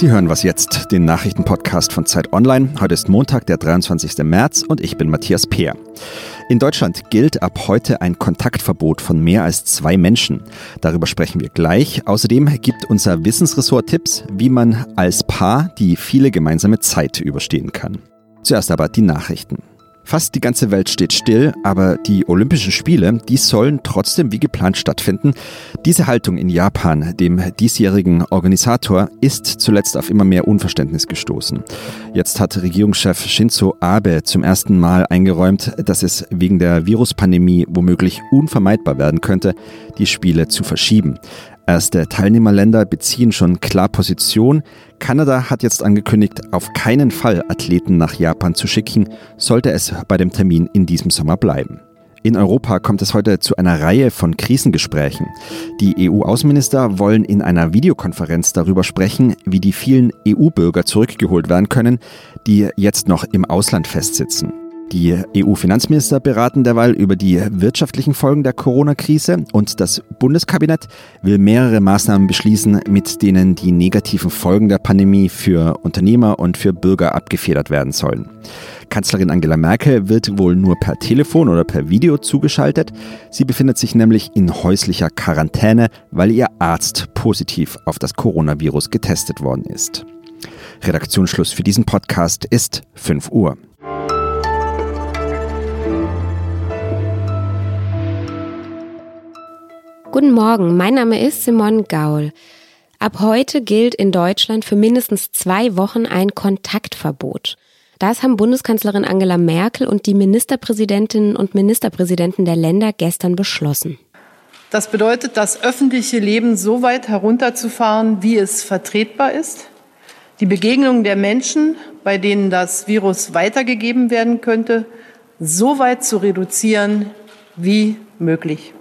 Sie hören was jetzt, den Nachrichtenpodcast von Zeit Online. Heute ist Montag, der 23. März und ich bin Matthias Peer. In Deutschland gilt ab heute ein Kontaktverbot von mehr als zwei Menschen. Darüber sprechen wir gleich. Außerdem gibt unser Wissensressort Tipps, wie man als Paar die viele gemeinsame Zeit überstehen kann. Zuerst aber die Nachrichten. Fast die ganze Welt steht still, aber die Olympischen Spiele, die sollen trotzdem wie geplant stattfinden. Diese Haltung in Japan, dem diesjährigen Organisator, ist zuletzt auf immer mehr Unverständnis gestoßen. Jetzt hat Regierungschef Shinzo Abe zum ersten Mal eingeräumt, dass es wegen der Viruspandemie womöglich unvermeidbar werden könnte, die Spiele zu verschieben. Erste Teilnehmerländer beziehen schon klar Position. Kanada hat jetzt angekündigt, auf keinen Fall Athleten nach Japan zu schicken, sollte es bei dem Termin in diesem Sommer bleiben. In Europa kommt es heute zu einer Reihe von Krisengesprächen. Die EU-Außenminister wollen in einer Videokonferenz darüber sprechen, wie die vielen EU-Bürger zurückgeholt werden können, die jetzt noch im Ausland festsitzen. Die EU-Finanzminister beraten derweil über die wirtschaftlichen Folgen der Corona-Krise und das Bundeskabinett will mehrere Maßnahmen beschließen, mit denen die negativen Folgen der Pandemie für Unternehmer und für Bürger abgefedert werden sollen. Kanzlerin Angela Merkel wird wohl nur per Telefon oder per Video zugeschaltet. Sie befindet sich nämlich in häuslicher Quarantäne, weil ihr Arzt positiv auf das Coronavirus getestet worden ist. Redaktionsschluss für diesen Podcast ist 5 Uhr. Guten Morgen, mein Name ist Simon Gaul. Ab heute gilt in Deutschland für mindestens zwei Wochen ein Kontaktverbot. Das haben Bundeskanzlerin Angela Merkel und die Ministerpräsidentinnen und Ministerpräsidenten der Länder gestern beschlossen. Das bedeutet, das öffentliche Leben so weit herunterzufahren, wie es vertretbar ist, die Begegnung der Menschen, bei denen das Virus weitergegeben werden könnte, so weit zu reduzieren wie möglich.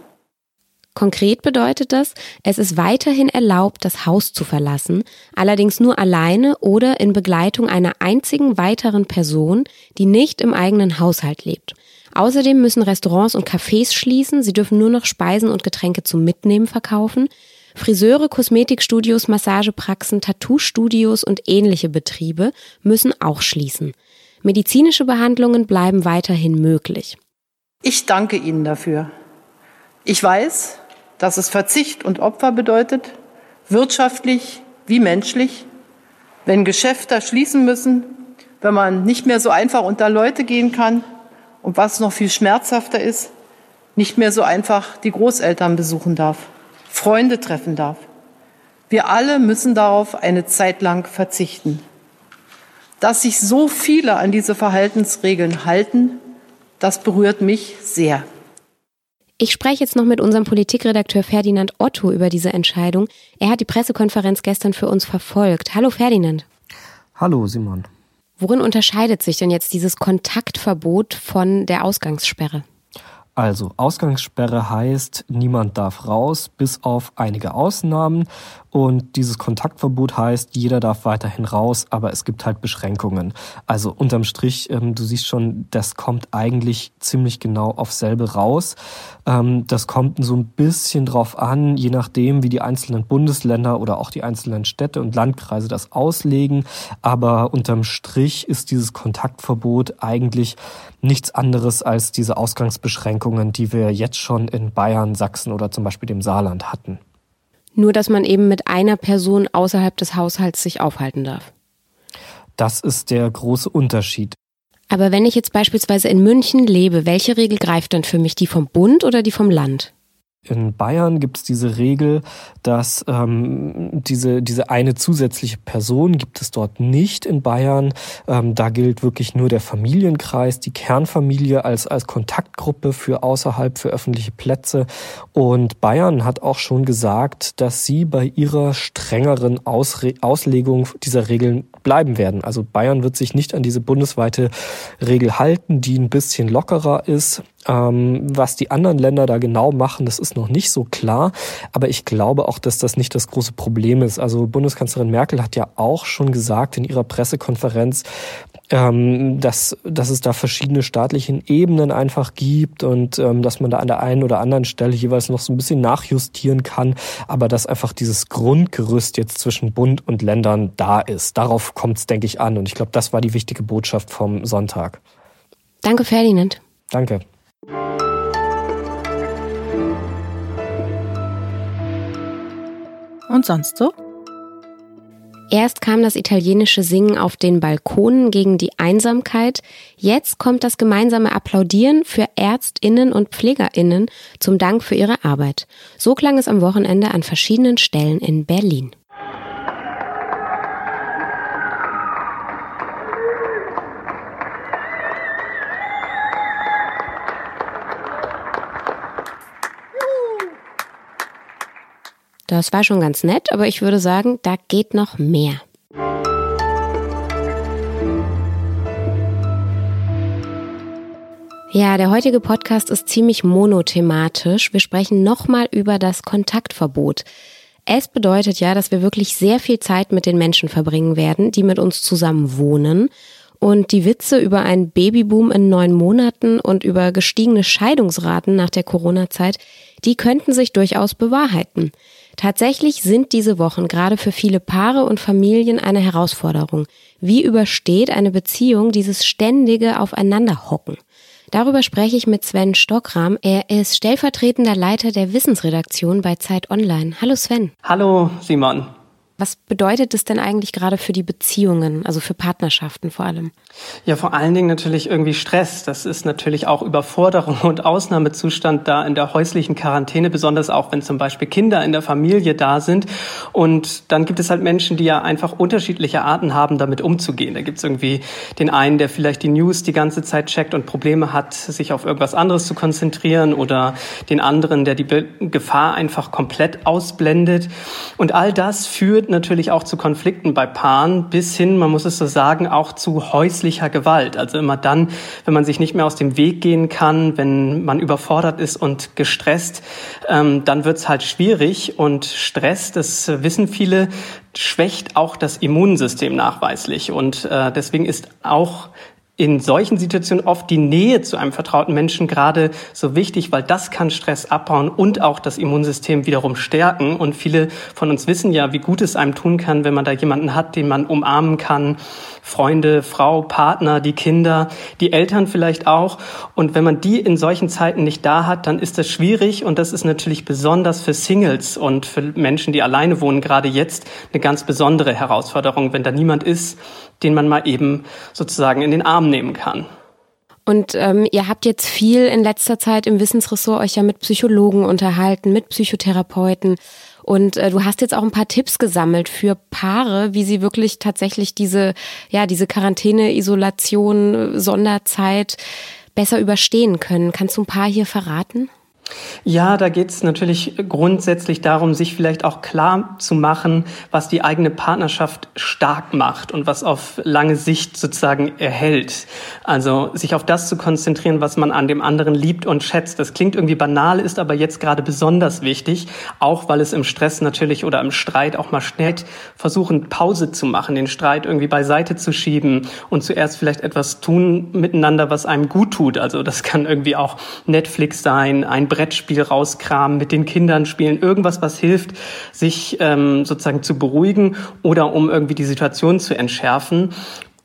Konkret bedeutet das, es ist weiterhin erlaubt, das Haus zu verlassen, allerdings nur alleine oder in Begleitung einer einzigen weiteren Person, die nicht im eigenen Haushalt lebt. Außerdem müssen Restaurants und Cafés schließen, sie dürfen nur noch Speisen und Getränke zum Mitnehmen verkaufen. Friseure, Kosmetikstudios, Massagepraxen, Tattoo-Studios und ähnliche Betriebe müssen auch schließen. Medizinische Behandlungen bleiben weiterhin möglich. Ich danke Ihnen dafür. Ich weiß, dass es Verzicht und Opfer bedeutet, wirtschaftlich wie menschlich, wenn Geschäfte schließen müssen, wenn man nicht mehr so einfach unter Leute gehen kann und was noch viel schmerzhafter ist, nicht mehr so einfach die Großeltern besuchen darf, Freunde treffen darf. Wir alle müssen darauf eine Zeit lang verzichten. Dass sich so viele an diese Verhaltensregeln halten, das berührt mich sehr. Ich spreche jetzt noch mit unserem Politikredakteur Ferdinand Otto über diese Entscheidung. Er hat die Pressekonferenz gestern für uns verfolgt. Hallo Ferdinand. Hallo Simon. Worin unterscheidet sich denn jetzt dieses Kontaktverbot von der Ausgangssperre? Also Ausgangssperre heißt, niemand darf raus, bis auf einige Ausnahmen. Und dieses Kontaktverbot heißt, jeder darf weiterhin raus, aber es gibt halt Beschränkungen. Also unterm Strich, ähm, du siehst schon, das kommt eigentlich ziemlich genau auf selbe raus. Ähm, das kommt so ein bisschen drauf an, je nachdem, wie die einzelnen Bundesländer oder auch die einzelnen Städte und Landkreise das auslegen. Aber unterm Strich ist dieses Kontaktverbot eigentlich nichts anderes als diese Ausgangsbeschränkungen, die wir jetzt schon in Bayern, Sachsen oder zum Beispiel dem Saarland hatten. Nur, dass man eben mit einer Person außerhalb des Haushalts sich aufhalten darf. Das ist der große Unterschied. Aber wenn ich jetzt beispielsweise in München lebe, welche Regel greift dann für mich? Die vom Bund oder die vom Land? In Bayern gibt es diese Regel, dass ähm, diese, diese eine zusätzliche Person gibt es dort nicht in Bayern. Ähm, da gilt wirklich nur der Familienkreis, die Kernfamilie als, als Kontaktgruppe für außerhalb, für öffentliche Plätze. Und Bayern hat auch schon gesagt, dass sie bei ihrer strengeren Ausre Auslegung dieser Regeln bleiben werden. Also Bayern wird sich nicht an diese bundesweite Regel halten, die ein bisschen lockerer ist. Ähm, was die anderen Länder da genau machen, das ist noch nicht so klar. Aber ich glaube auch, dass das nicht das große Problem ist. Also Bundeskanzlerin Merkel hat ja auch schon gesagt in ihrer Pressekonferenz, ähm, dass, dass es da verschiedene staatliche Ebenen einfach gibt und ähm, dass man da an der einen oder anderen Stelle jeweils noch so ein bisschen nachjustieren kann, aber dass einfach dieses Grundgerüst jetzt zwischen Bund und Ländern da ist. Darauf kommt es, denke ich, an. Und ich glaube, das war die wichtige Botschaft vom Sonntag. Danke, Ferdinand. Danke. Und sonst so? Erst kam das italienische Singen auf den Balkonen gegen die Einsamkeit, jetzt kommt das gemeinsame Applaudieren für Ärztinnen und Pflegerinnen zum Dank für ihre Arbeit. So klang es am Wochenende an verschiedenen Stellen in Berlin. Das war schon ganz nett, aber ich würde sagen, da geht noch mehr. Ja, der heutige Podcast ist ziemlich monothematisch. Wir sprechen nochmal über das Kontaktverbot. Es bedeutet ja, dass wir wirklich sehr viel Zeit mit den Menschen verbringen werden, die mit uns zusammen wohnen. Und die Witze über einen Babyboom in neun Monaten und über gestiegene Scheidungsraten nach der Corona-Zeit, die könnten sich durchaus bewahrheiten. Tatsächlich sind diese Wochen gerade für viele Paare und Familien eine Herausforderung. Wie übersteht eine Beziehung dieses ständige Aufeinanderhocken? Darüber spreche ich mit Sven Stockram. Er ist stellvertretender Leiter der Wissensredaktion bei Zeit Online. Hallo Sven. Hallo Simon. Was bedeutet es denn eigentlich gerade für die Beziehungen, also für Partnerschaften vor allem? Ja, vor allen Dingen natürlich irgendwie Stress. Das ist natürlich auch Überforderung und Ausnahmezustand da in der häuslichen Quarantäne, besonders auch wenn zum Beispiel Kinder in der Familie da sind. Und dann gibt es halt Menschen, die ja einfach unterschiedliche Arten haben, damit umzugehen. Da gibt es irgendwie den einen, der vielleicht die News die ganze Zeit checkt und Probleme hat, sich auf irgendwas anderes zu konzentrieren oder den anderen, der die Gefahr einfach komplett ausblendet. Und all das führt natürlich auch zu Konflikten bei Paaren bis hin, man muss es so sagen, auch zu häuslicher Gewalt. Also immer dann, wenn man sich nicht mehr aus dem Weg gehen kann, wenn man überfordert ist und gestresst, ähm, dann wird es halt schwierig. Und Stress, das wissen viele, schwächt auch das Immunsystem nachweislich. Und äh, deswegen ist auch in solchen Situationen oft die Nähe zu einem vertrauten Menschen gerade so wichtig, weil das kann Stress abbauen und auch das Immunsystem wiederum stärken. Und viele von uns wissen ja, wie gut es einem tun kann, wenn man da jemanden hat, den man umarmen kann. Freunde, Frau, Partner, die Kinder, die Eltern vielleicht auch. Und wenn man die in solchen Zeiten nicht da hat, dann ist das schwierig. Und das ist natürlich besonders für Singles und für Menschen, die alleine wohnen, gerade jetzt eine ganz besondere Herausforderung, wenn da niemand ist, den man mal eben sozusagen in den Arm nehmen kann. Und ähm, ihr habt jetzt viel in letzter Zeit im Wissensressort euch ja mit Psychologen unterhalten, mit Psychotherapeuten. Und äh, du hast jetzt auch ein paar Tipps gesammelt für Paare, wie sie wirklich tatsächlich diese, ja, diese Quarantäne, Isolation, Sonderzeit besser überstehen können. Kannst du ein paar hier verraten? Ja, da geht es natürlich grundsätzlich darum, sich vielleicht auch klar zu machen, was die eigene Partnerschaft stark macht und was auf lange Sicht sozusagen erhält. Also sich auf das zu konzentrieren, was man an dem anderen liebt und schätzt. Das klingt irgendwie banal, ist aber jetzt gerade besonders wichtig, auch weil es im Stress natürlich oder im Streit auch mal schnell versuchen, Pause zu machen, den Streit irgendwie beiseite zu schieben und zuerst vielleicht etwas tun miteinander, was einem gut tut. Also das kann irgendwie auch Netflix sein, ein Brettspiel rauskramen, mit den Kindern spielen, irgendwas, was hilft, sich ähm, sozusagen zu beruhigen oder um irgendwie die Situation zu entschärfen.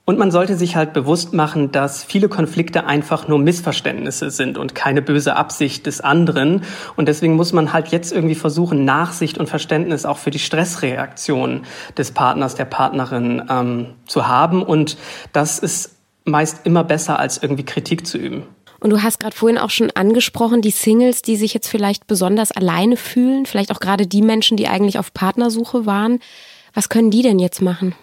Und man sollte sich halt bewusst machen, dass viele Konflikte einfach nur Missverständnisse sind und keine böse Absicht des anderen. Und deswegen muss man halt jetzt irgendwie versuchen, Nachsicht und Verständnis auch für die Stressreaktion des Partners, der Partnerin ähm, zu haben. Und das ist meist immer besser, als irgendwie Kritik zu üben. Und du hast gerade vorhin auch schon angesprochen, die Singles, die sich jetzt vielleicht besonders alleine fühlen, vielleicht auch gerade die Menschen, die eigentlich auf Partnersuche waren. Was können die denn jetzt machen?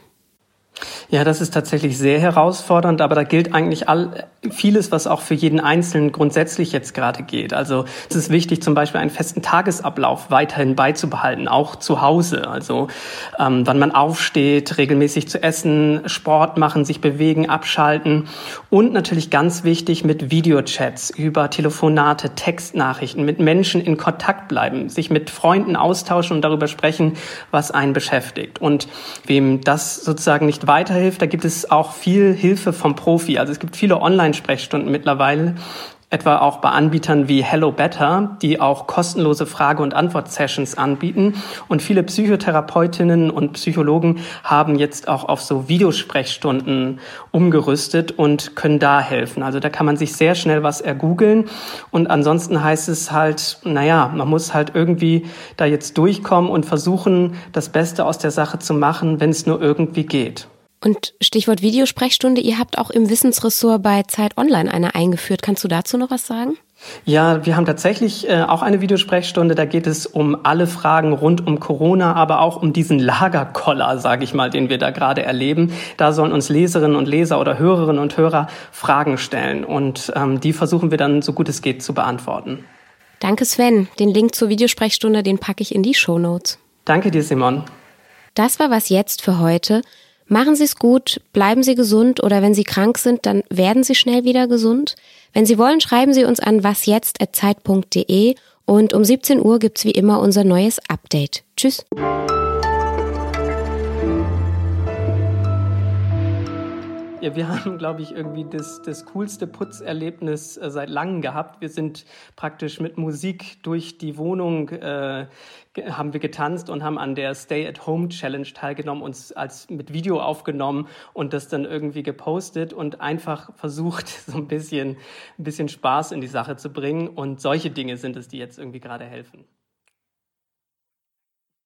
Ja, das ist tatsächlich sehr herausfordernd, aber da gilt eigentlich all, vieles, was auch für jeden Einzelnen grundsätzlich jetzt gerade geht. Also es ist wichtig, zum Beispiel einen festen Tagesablauf weiterhin beizubehalten, auch zu Hause. Also ähm, wann man aufsteht, regelmäßig zu essen, Sport machen, sich bewegen, abschalten und natürlich ganz wichtig mit Videochats über Telefonate, Textnachrichten, mit Menschen in Kontakt bleiben, sich mit Freunden austauschen und darüber sprechen, was einen beschäftigt. Und wem das sozusagen nicht weiterhilft, da gibt es auch viel Hilfe vom Profi. Also es gibt viele Online-Sprechstunden mittlerweile, etwa auch bei Anbietern wie Hello Better, die auch kostenlose Frage- und Antwort-Sessions anbieten. Und viele Psychotherapeutinnen und Psychologen haben jetzt auch auf so Videosprechstunden umgerüstet und können da helfen. Also da kann man sich sehr schnell was ergoogeln. Und ansonsten heißt es halt, naja, man muss halt irgendwie da jetzt durchkommen und versuchen, das Beste aus der Sache zu machen, wenn es nur irgendwie geht. Und Stichwort Videosprechstunde, ihr habt auch im Wissensressort bei Zeit Online eine eingeführt. Kannst du dazu noch was sagen? Ja, wir haben tatsächlich äh, auch eine Videosprechstunde. Da geht es um alle Fragen rund um Corona, aber auch um diesen Lagerkoller, sage ich mal, den wir da gerade erleben. Da sollen uns Leserinnen und Leser oder Hörerinnen und Hörer Fragen stellen und ähm, die versuchen wir dann so gut es geht zu beantworten. Danke Sven. Den Link zur Videosprechstunde, den packe ich in die Show Notes. Danke dir, Simon. Das war was jetzt für heute. Machen Sie es gut, bleiben Sie gesund oder wenn Sie krank sind, dann werden Sie schnell wieder gesund. Wenn Sie wollen, schreiben Sie uns an wasjetzt.zeit.de und um 17 Uhr gibt's wie immer unser neues Update. Tschüss. Ja, wir haben, glaube ich, irgendwie das, das coolste Putzerlebnis äh, seit langem gehabt. Wir sind praktisch mit Musik durch die Wohnung, äh, haben wir getanzt und haben an der Stay-at-Home-Challenge teilgenommen, uns als mit Video aufgenommen und das dann irgendwie gepostet und einfach versucht, so ein bisschen, ein bisschen Spaß in die Sache zu bringen. Und solche Dinge sind es, die jetzt irgendwie gerade helfen.